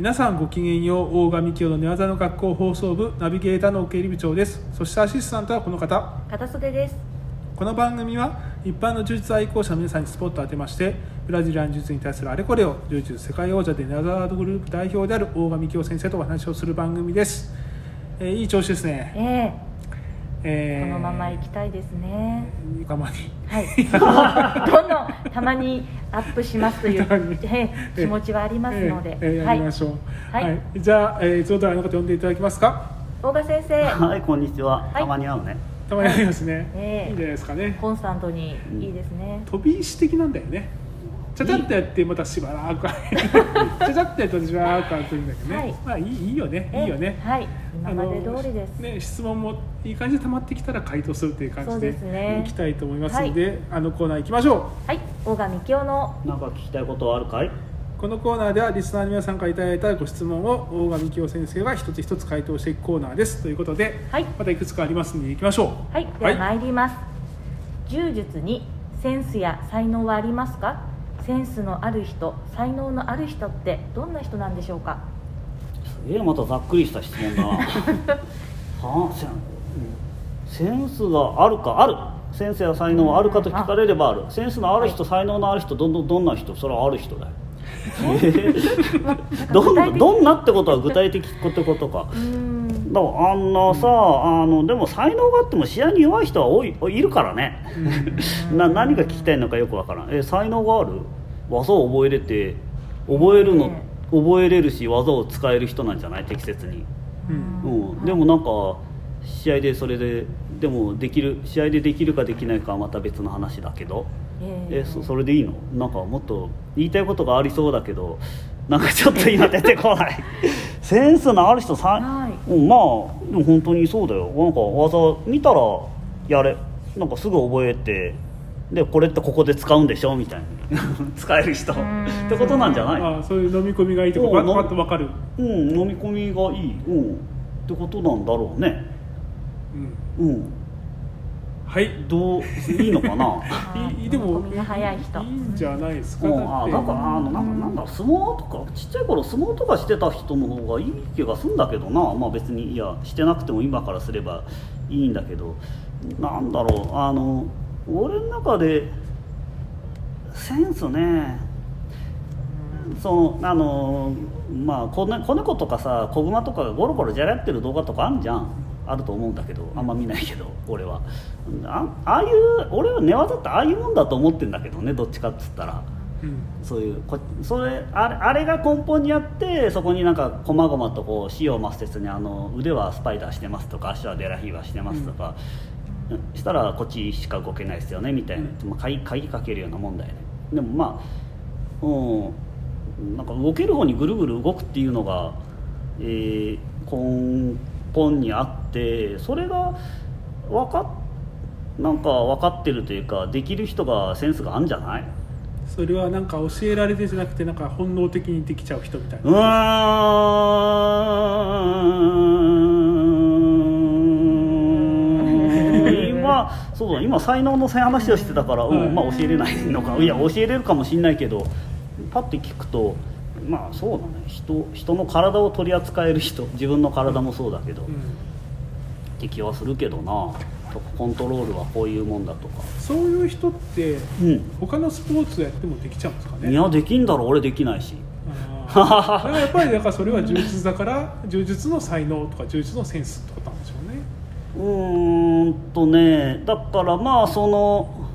皆さんごきげんよう大神清の寝技の学校放送部ナビゲーターの奥入部長です。そしてアシスタントはこの方。片袖です。この番組は一般の柔術愛好者の皆さんにスポットを当てましてブラジリアン柔術に対するあれこれを柔術世界王者でネザードグループ代表である大神清先生とお話をする番組です、えーいい調子ですね、えええーこのまま行きたいですね。たまにはい。どんどんたまにアップしますという ええ気持ちはありますので、えーえーやりましょう。はい。はい、じゃあ、えー、いつも通りあの方呼んでいただけますか？大賀先生。はい、こんにちは。い。たまに会うね。たまにありますね、ええいいんじゃないですかね。コンスタントにいいですね、飛び石的なんだよねちゃちゃっとやってまたしばらくちゃちゃっとやってしばらく空くんだけどね、はい。まあいいいいよね。ええ。いいよね。はい。今まで通りです、ね、質問もいい感じで溜まってきたら回答するという感じでですね。いきたいと思いますので、あのコーナー行きましょはい。大賀幹雄の。なんか聞きたいことはあるかい？うこのコーナーではリスナーの皆さんからいただいたご質問を大神清先生が一つ一つ回答していくコーナーです。ということで、はい。またいくつかありますので行きましょう。はい。では参ります、柔術にセンスや才能はありますか？センスのある人才能のある人ってどんな人なんでしょうか？すげえ、またざっくりした質問だな。はあ、セン。センスがあるか、ある？センスや才能はあるかと聞かれればある。センスのある人、才能のある人、どんどんどんな人、それはある人だよ。どんな、どんなってことは具体的ってことか。だからあんなさ、あのでも才能があっても試合に弱い人は多いいるからね、な何が聞きたいのかよくわからん。え才能がある？技を覚えれて覚えるの、ね覚えれるし技を使える人なんじゃない？適切に、うん。うん、でもなんか試合でそれででもできる試合でできるかできないかはまた別の話だけど。ええ。そそれでいいの？なんかもっと言いたいことがありそうだけど なんかちょっと今出てこない。センスのある人さ、はい。うんまあでも本当にそうだよ。なんか技見たらやれ。なんかすぐ覚えてでこれってここで使うんでしょみたいに 使える人。っん。てことなんじゃない？ああそういう飲み込みがいいとかパッと分かる、うん飲み込みがいい、うん、ってことなんだろうね。うん、うん。はい。どういいのかな？いいでも飲み込みが早い人。いいんじゃないですか、うん、だって。あだからあのなんかなんだ相撲とかちっちゃい頃相撲とかしてた人の方がいい気がするんだけどな。まあ別にいやしてなくても今からすればいいんだけど。なんだろう。あの俺の中でセンスね。そのあのまあ子,、猫とかさ子熊とかがゴロゴロじゃらってる動画とかあるじゃん。あると思うんだけどあんま見ないけど俺は。あああいう俺は寝技ってああいうもんだと思ってんだけどねどっちかっつったら。うん。そういうこそれあれあれが根本にあってそこになんか細々とこう死を抹せずにあの腕はスパイダーしてますとか足はデラヒーはしてますとか、うんしたらこっちしか動けないですよねみたいな、まあ、鍵鍵かけるようなもんだよね。でもまあうんなんか動ける方にぐるぐる動くっていうのが、えー根本にあってそれが分かっなんか分かってるというかできる人がセンスがあるんじゃない？それはなんか教えられてじゃなくてなんか本能的にできちゃう人みたいな、うーん今そうだ今才能の話をしてたから、うんまあ、教えれないのかいや教えれるかもしれないけどパッて聞くとまあそうだね。人人の体を取り扱える人自分の体もそうだけど、うん。って気はするけどな。とかコントロールはこういうもんだとか。そういう人ってうん。他のスポーツやってもできちゃうんですかね？いやできんだろ俺できないし。だからやっぱりだからそれは柔術だから柔術の才能とか柔術のセンスってことなんでしょうねうんとねだからまあその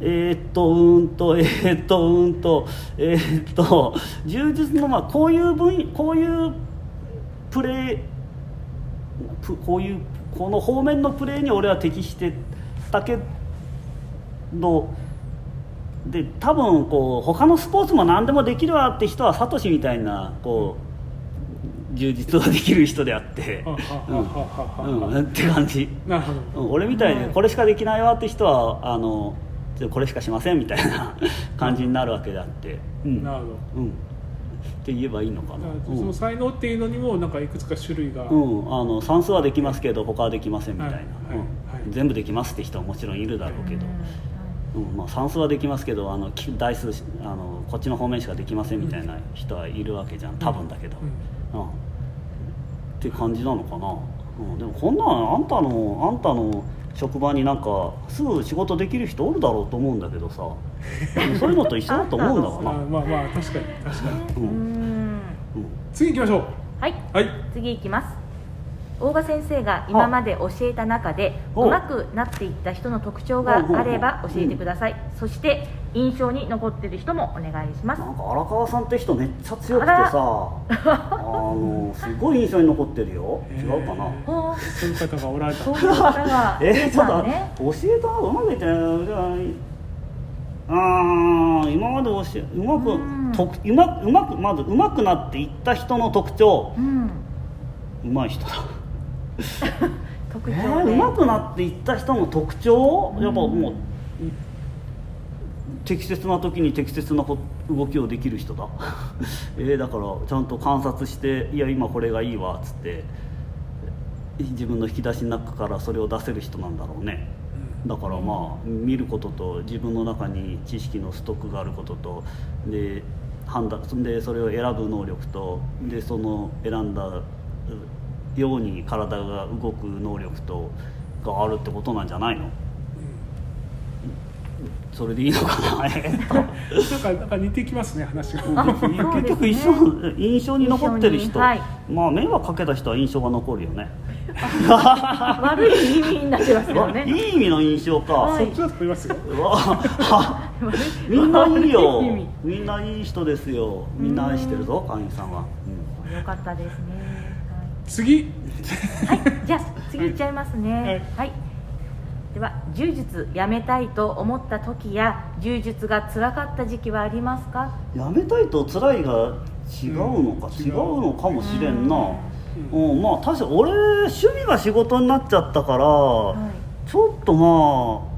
えーっとうんと えーっとうんとえーっと充実のまあこういう分こういうプレーこういうこの方面のプレーに俺は適してたけどで多分こう他のスポーツも何でもできるわって人はサトシみたいなこう充実ができる人であって うん。うん。って感じ、なるほど。うん、俺みたいにこれしかできないわって人はあのこれしかしませんみたいな 感じになるわけであって、うん。なるほど。うん、って言えばいいのかな。その才能っていうのにもなんかいくつか種類が、うん、うん、あの算数はできますけど他はできませんみたいな、はい。はい。うん。はい。全部できますって人はもちろんいるだろうけど、うん。まあ、算数はできますけどあのき台数あのこっちの方面しかできませんみたいな人はいるわけじゃん。多分だけど、うんって感じなのかな、うん、でもこんなんあんたのあんたの職場になんかすぐ仕事できる人おるだろうと思うんだけどさ。そういうのと一緒だと思うんだわな、まあまあまあ確かに確かに。ううんん。うん。次行きましょう。はい。はい。次いきます。大賀先生が今まで教えた中でうまくなっていった人の特徴があれば教えてください。そして印象に残ってる人もお願いします。なんか荒川さんって人めっちゃ強くてさあのすごい印象に残ってるよ。違うかな、そういう方がおられた。そういう方が。えー、ちょ教えたうまくいってない。じゃないあー今まで教えうまくうん。とうまうまくまずうまくなっていった人の特徴。うん。うまい人だ。特え徴でーうまくなっていった人の特徴？やっぱもう適切な時に適切なこ動きをできる人だ。えーだからちゃんと観察して「いや今これがいいわ」っつって自分の引き出しの中からそれを出せる人なんだろうね。だからまあ見ることと自分の中に知識のストックがあることとで判断でそれを選ぶ能力とでその選んだように体が動く能力とがあるってことなんじゃないの？それでいいのかな？えっとなんかなんか似てきますね話が。結局一緒印象に残ってる人、はい。まあ迷惑かけた人は印象が残るよね。悪い意味になってますよね。いい意味の印象か、はい。そっちだと思いますよ。みんないいよ。みんないい人ですよ。みんな愛してるぞ会員さんは、うん。よかったですね。次はい、はい、じゃあ次いっちゃいますね。はい、柔術やめたいと思った時や柔術が辛かった時期はありますか？やめたいと辛いが違うのか、うん。違うのかもしれんな、ううん。まあ確かに俺趣味が仕事になっちゃったから、はい。ちょっとまあ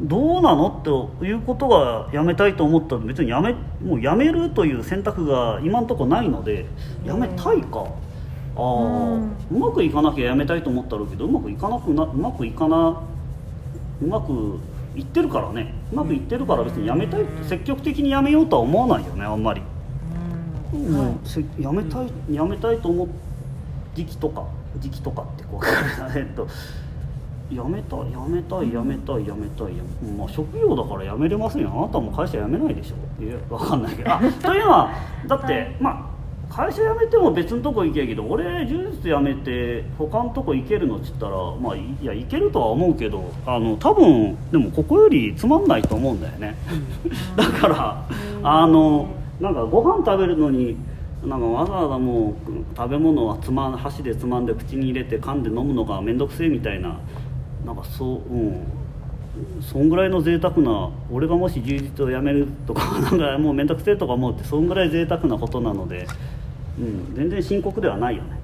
どうなのっていうことがやめたいと思ったら別にやめもうやめるという選択が今のところないのでやめたいか、ああ、うん。うまくいかなきゃやめたいと思ったろうけどうまくいかなくなうまくいかなうまくいってるからね。うまくいってるから別にやめたい。って積極的にやめようとは思わないよねあんまり、うん。もうせやめたい、やめたいと思う時期とか時期とかってこう えっとやめたいやめたいやめたいやめたい。やめまあ職業だからやめれませんよ。あなたも会社辞めないでしょ。いやわかんないけど。あというのはだって、はい。まあ会社辞めても別のとこ行けやけど俺柔術辞めて他のとこ行けるのっつったらまあいいや行けるとは思うけどあの多分でもここよりつまんないと思うんだよね。だからあのなんかご飯食べるのになんかわざわざもう食べ物はつま箸でつまんで口に入れて噛んで飲むのが面倒くせえみたいななんかそううん。そんぐらいの贅沢な俺がもし充実をやめるとかなんかもう面倒くせえとか思うってそんぐらい贅沢なことなので、うん、全然深刻ではないよね。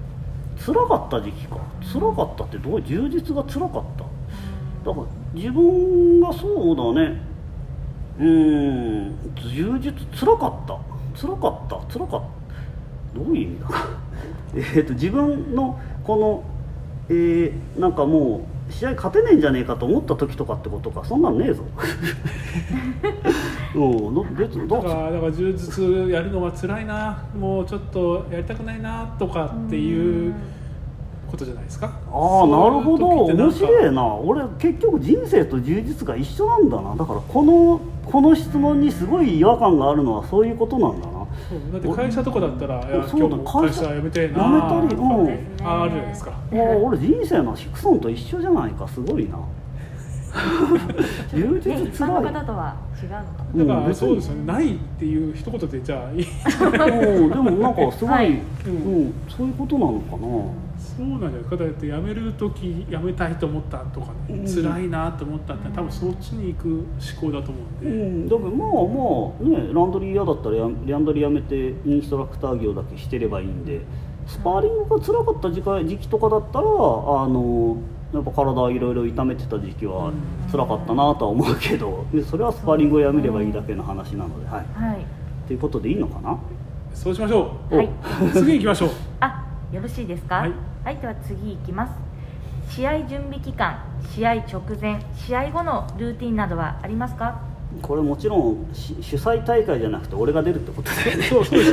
辛かった時期か。辛かったってどう充実が辛かった？だから自分がそうだね。うん充実辛かった。辛かった。辛かった。どういう意味だ？えっと自分のこのえーなんかもう試合勝てねえんじゃねえかと思った時とかってことか。そんなんねえぞ。うん。ど別にどうだからだから柔術やるのは辛いな。もうちょっとやりたくないなとかっていうことじゃないですか。ああなるほど。面白いいな。俺結局人生と充実が一緒なんだな。だからこのこの質問にすごい違和感があるのはそういうことなんだなだって会社とかだったらいや今日も会社辞めてえな辞めたりとかああるじゃないですか。ああ俺人生のヒクソンと一緒じゃないかすごいな。充実ね、一般の方とは違うのかだからそうですよねないっていう一言でじゃあいいうんでもなんかすごい、はいうん、そういうことなのかな、そうなんじゃないですかだって辞める時辞めたいと思ったとかね、うん辛いなと思ったって多分そっちに行く思考だと思うんうで、ん、だけどまあまあねランドリー嫌だったらやランドリーやめてインストラクター業だけしてればいいんでスパーリングが辛かった時間時期とかだったらあのやっぱ体いろいろ痛めてた時期は辛かったなとは思うけどでそれはスパーリングをやめればいいだけの話なので、はい、はい。ということでいいのかな？そうしましょはい、う次行きましょう。あ よろしいですか？はい。はい、では次いきます。試合準備期間試合直前試合後のルーティンなどはありますか？これもちろんし主催大会じゃなくて俺が出るってことだよね。そうそう 主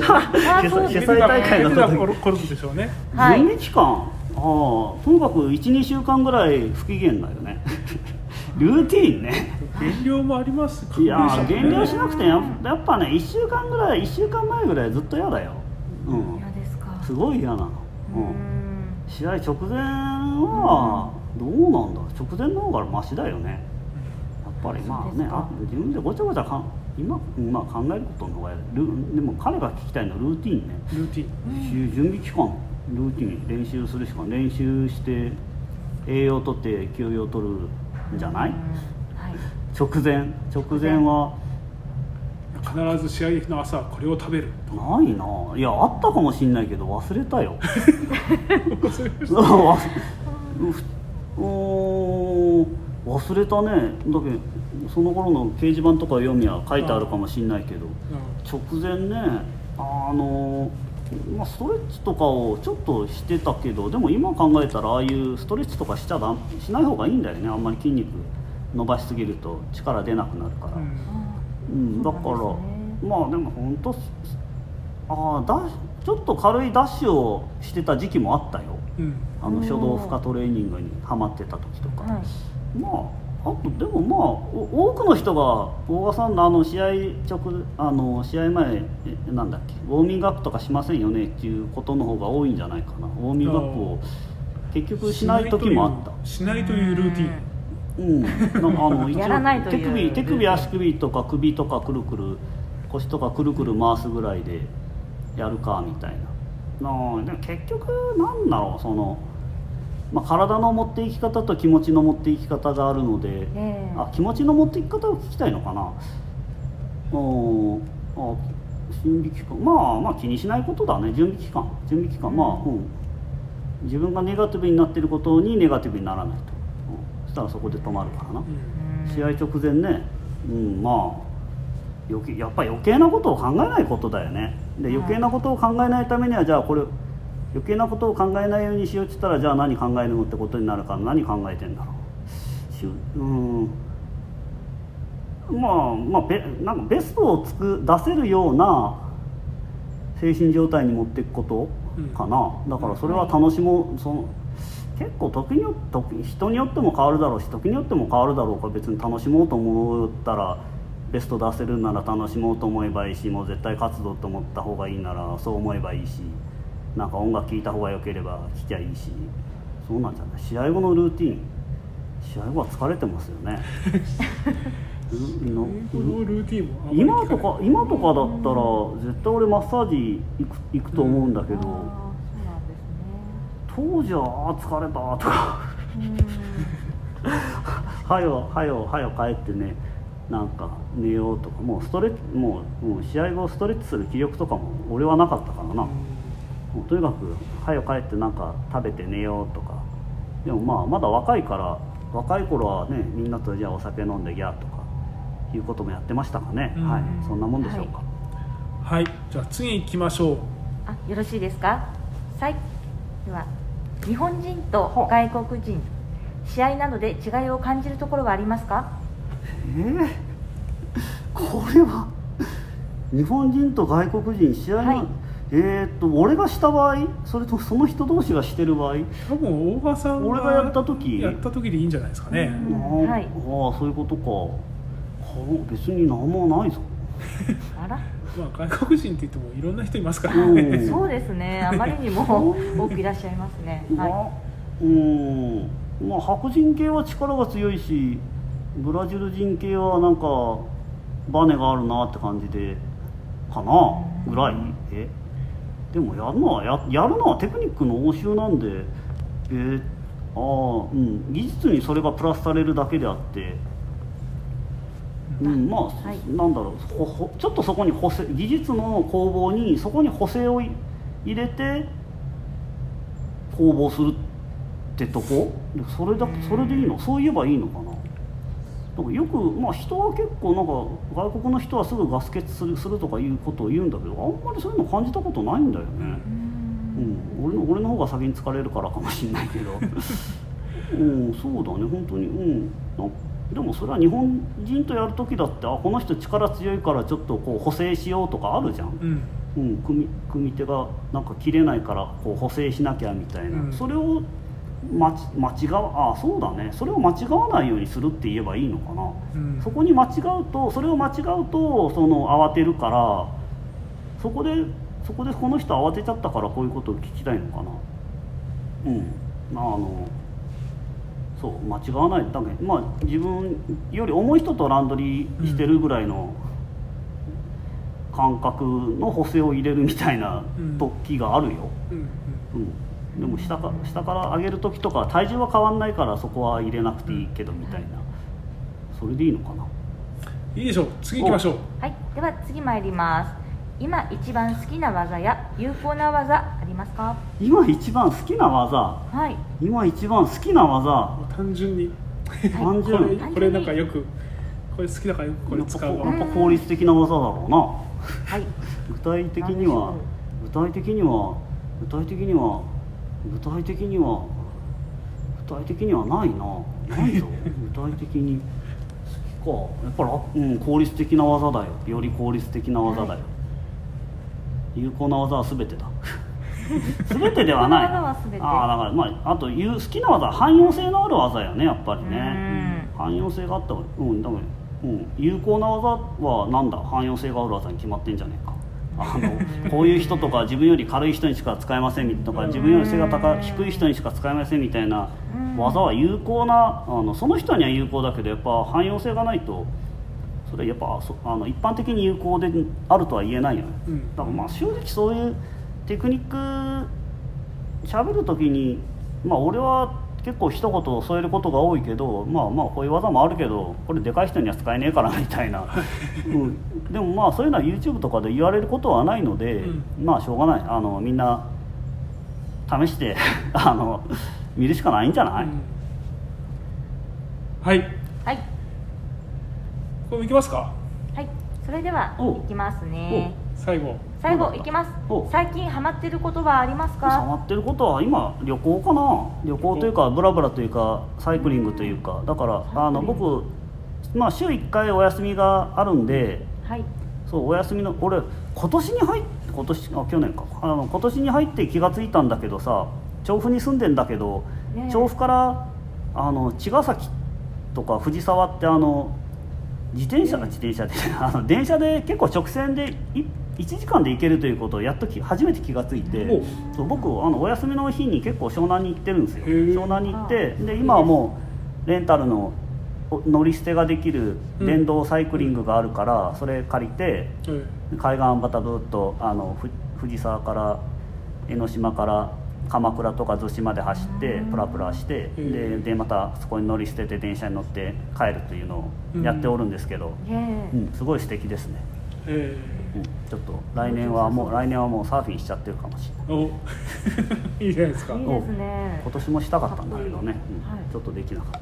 催大会の時。でしょうね。はい。準備期間？ああとにかく12週間ぐらい不機嫌だよね。ルーティーンね。減量もあります。いや減量しなくてややっぱね1週間ぐらい1週間前ぐらいずっと嫌だよ。うん。嫌ですか。すごい嫌なの、ううん。ん、試合直前はどうなんだ直前の方がマシだよね。やっぱりまあねあ自分でごちゃごちゃかん今、まあ、考えることの方がルでも彼が聞きたいのはルーティンね。ルーティン。し準備期間ルーティン。練習するしか練習して栄養とって休養取るんじゃない？はい。直前。直前は必ず試合の朝これを食べる。ないな。いやあったかもしんないけど忘れたよ。忘れたね。だけどその頃の掲示板とか読みは書いてあるかもしんないけど直前ねあのまあ、ストレッチとかをちょっとしてたけどでも今考えたらああいうストレッチとかしちゃだしない方がいいんだよね。あんまり筋肉伸ばしすぎると力出なくなるから、うんうん、だから、ね。まあでも本当ああだちょっと軽いダッシュをしてた時期もあったよ。うん。あの初動負荷トレーニングにハマってた時とか、はい。まああとでもまあお多くの人が大賀さんのあの試合直あの試合前えなんだっけウォーミングアップとかしませんよねっていうことの方が多いんじゃないかな。ウォーミングアップを結局しない時もあった。しないというルーティンうん、なんかあの一応やらないという。手首手首足首とか首とかくるくる腰とかくるくる回すぐらいでやるかみたいな。なあでも結局なんだろうその、まあ、体の持っていき方と気持ちの持っていき方があるので、ええ。あ気持ちの持っていき方を聞きたいのかな。うんあ準備期間。まあまあ気にしないことだね。準備期間。準備期間、まあうん。自分がネガティブになっていることにネガティブにならないと、たらそこで止まるからな、うん。試合直前ね、うん、まあ余計やっぱり余計なことを考えないことだよね。で余計なことを考えないためにはじゃあこれ余計なことを考えないようにしようって言ったらじゃあ何考えるのってことになるから何考えてんだろう。うん。まあまあベなんかベストをつく出せるような精神状態に持っていくことかな、だからそれは楽しもうその結構時によ時人によっても変わるだろうし時によっても変わるだろうから別に楽しもうと思ったらベスト出せるなら楽しもうと思えばいいしもう絶対活動と思った方がいいならそう思えばいいしなんか音楽聴いた方が良ければ聴きゃいいしそうなんじゃない試合後のルーティン試合後は疲れてますよね今とか今とかだったら絶対俺マッサージ行く行くと思うんだけど、当時は疲れたとか。ねはよはよはよ帰ってねなんか寝ようとか。もうストレッチもうもう試合後ストレッチする気力とかも俺はなかったからな、もうとにかくはよ帰ってなんか食べて寝ようとか。でもまあまだ若いから若い頃はねみんなとじゃあお酒飲んでギャーとかいうこともやってましたかね、うん。はい。そんなもんでしょうか、はい。じゃあ次行きましょう。あよろしいですか？はい。では日本人と外国人試合などで違いを感じるところはありますか？えー これは日本人と外国人試合の、はい。えーっと俺がした場合それとその人同士がしてる場合多分大川さん俺がやった時？やった時でいいんじゃないですかね。はい。あーそういうことか。別に何もないぞ。あら？まあ、外国人って言ってもいろんな人いますからうん。ねそうですね。あまりにも 多くいらっしゃいますね。まあはうん。まあ白人系は力が強いしブラジル人系はなんかバネがあるなって感じでかなぐらい。え？でもやるのはややるのはテクニックの応酬なんで。え？ーああうん。技術にそれがプラスされるだけであってうん、まあ、はい。なんだろうほほちょっとそこに補正技術の攻防にそこに補正をい入れて攻防するってとこ？でそれだそれでいいの？そう言えばいいのかな？なんかよく、まあ、人は結構なんか外国の人はすぐガス欠するするとかいうことを言うんだけどあんまりそういうの感じたことないんだよね、いうん。うん、俺の俺の方が先に疲れるからかもしれないけど。うんそうだね本当に。うん。なでもそれは日本人とやる時だってあこの人力強いからちょっとこう補正しようとかあるじゃん、うん。うん、組組手がなんか切れないからこう補正しなきゃみたいな、うん。それを間違わあそうだね。それを間違わないようにするって言えばいいのかな、うん。そこに間違うとそれを間違うとその慌てるからそこでそこでこの人慌てちゃったからこういうことを聞きたいのかな。うん。まああのそう間違わない。だけまあ自分より重い人とランドリーしてるぐらいの感覚の補正を入れるみたいなうん。時があるよ、うんうん、でも下か下から上げる時とか体重は変わんないからそこは入れなくていいけどみたいな。それでいいのかな。うんいいでしょう。次行きましょう。はい。では次参ります。今一番好きな技や有効な技ありますか？今一番好きな技。はい。今一番好きな技。単純に。単これ純これなんかよくこれ好きだからよくこれ使うわ。やっぱ効率的な技だろうな。はい。具体的には具体的には具体的には具体的には具体的にはないな。ないぞ 具体的に。好きか。やっぱり、うん、効率的な技だよ。より効率的な技だよ、有効な技は全てだ 全てではない。ああだからまああという好きな技は汎用性のある技よねやっぱりね。うん。汎用性があった方がうんだからうん。有効な技はなんだ？汎用性がある技に決まってんじゃねえか。あの こういう人とか自分より軽い人にしか使えませんとか自分より背が高い低い人にしか使えませんみたいなうん。技は有効なあのその人には有効だけどやっぱ汎用性がないとそれやっぱそあの一般的に有効であるとは言えないよね、うん。だからまあ正直そういうテクニック喋る時にまあ俺は結構一言添えることが多いけどまあまあこういう技もあるけどこれでかい人には使えねえからみたいな、うん、でもまあそういうのは YouTube とかで言われることはないので、うん。まあしょうがない。あのみんな試して あの見るしかないんじゃない、うん。はい。はい。これいきますか？はい。それではおいきますね最後。最後いきます。お。最近ハマってる言葉ありますハかマってることは今旅行かな。旅行というかブラブラというかサイクリングというか。だからあの僕まあ週1回お休みがあるんではい。そうお休みの俺今年に入って今年あ去年か。あの今年に入って気が付いたんだけどさ調布に住んでんだけど、ねえ調布からあの茅ヶ崎とか藤沢ってあの自転車、ねえ自転車で あの電車で結構直線でい1時間で行けるということをやっとき初めて気が付いておそう僕あのお休みの日に結構湘南に行ってるんですよ。湘南に行ってで今はもうレンタルのお乗り捨てができる電動サイクリングがあるから、それ借りてえ海岸バタブーっとあのふ藤沢から江ノ島から鎌倉とか逗子まで走ってプラプラしてうん。ででまたそこに乗り捨てて電車に乗って帰るというのをやっておるんですけど、ねうんすごい素敵ですね、えうん、ちょっと来年はもう来年はもうサーフィンしちゃってるかもしれない。いいじゃないですか。いいですね。今年もしたかったんだけどね、ちょっとできなかっ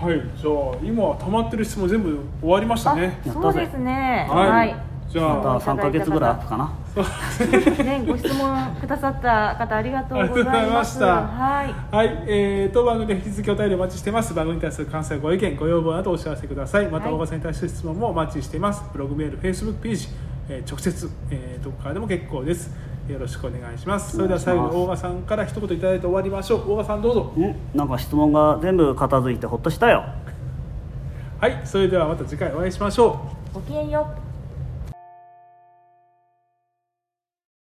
た。はい。じゃあ今溜まってる質問全部終わりましたね。やったぜ。そうですね。はい。はいじゃまたあ3ヶ月ぐらい空くかな。ね、ご質問くださった方ありがとうございました。はい。はい、えー、当番組で引き続きお便りお待ちしてます。番組に対する感想やご意見ご要望などお知らせください。またはい大川さんに対する質問もお待ちしています。ブログメールフェイスブックページ、えー直接、えー、どこからでも結構です。よろしくお願いします。それでは最後に大川さんから一言いただいて終わりましょう。大川さんどうぞうん。なんか質問が全部片付いてほっとしたよ。はいそれではまた次回お会いしましょう。ごきげんよう。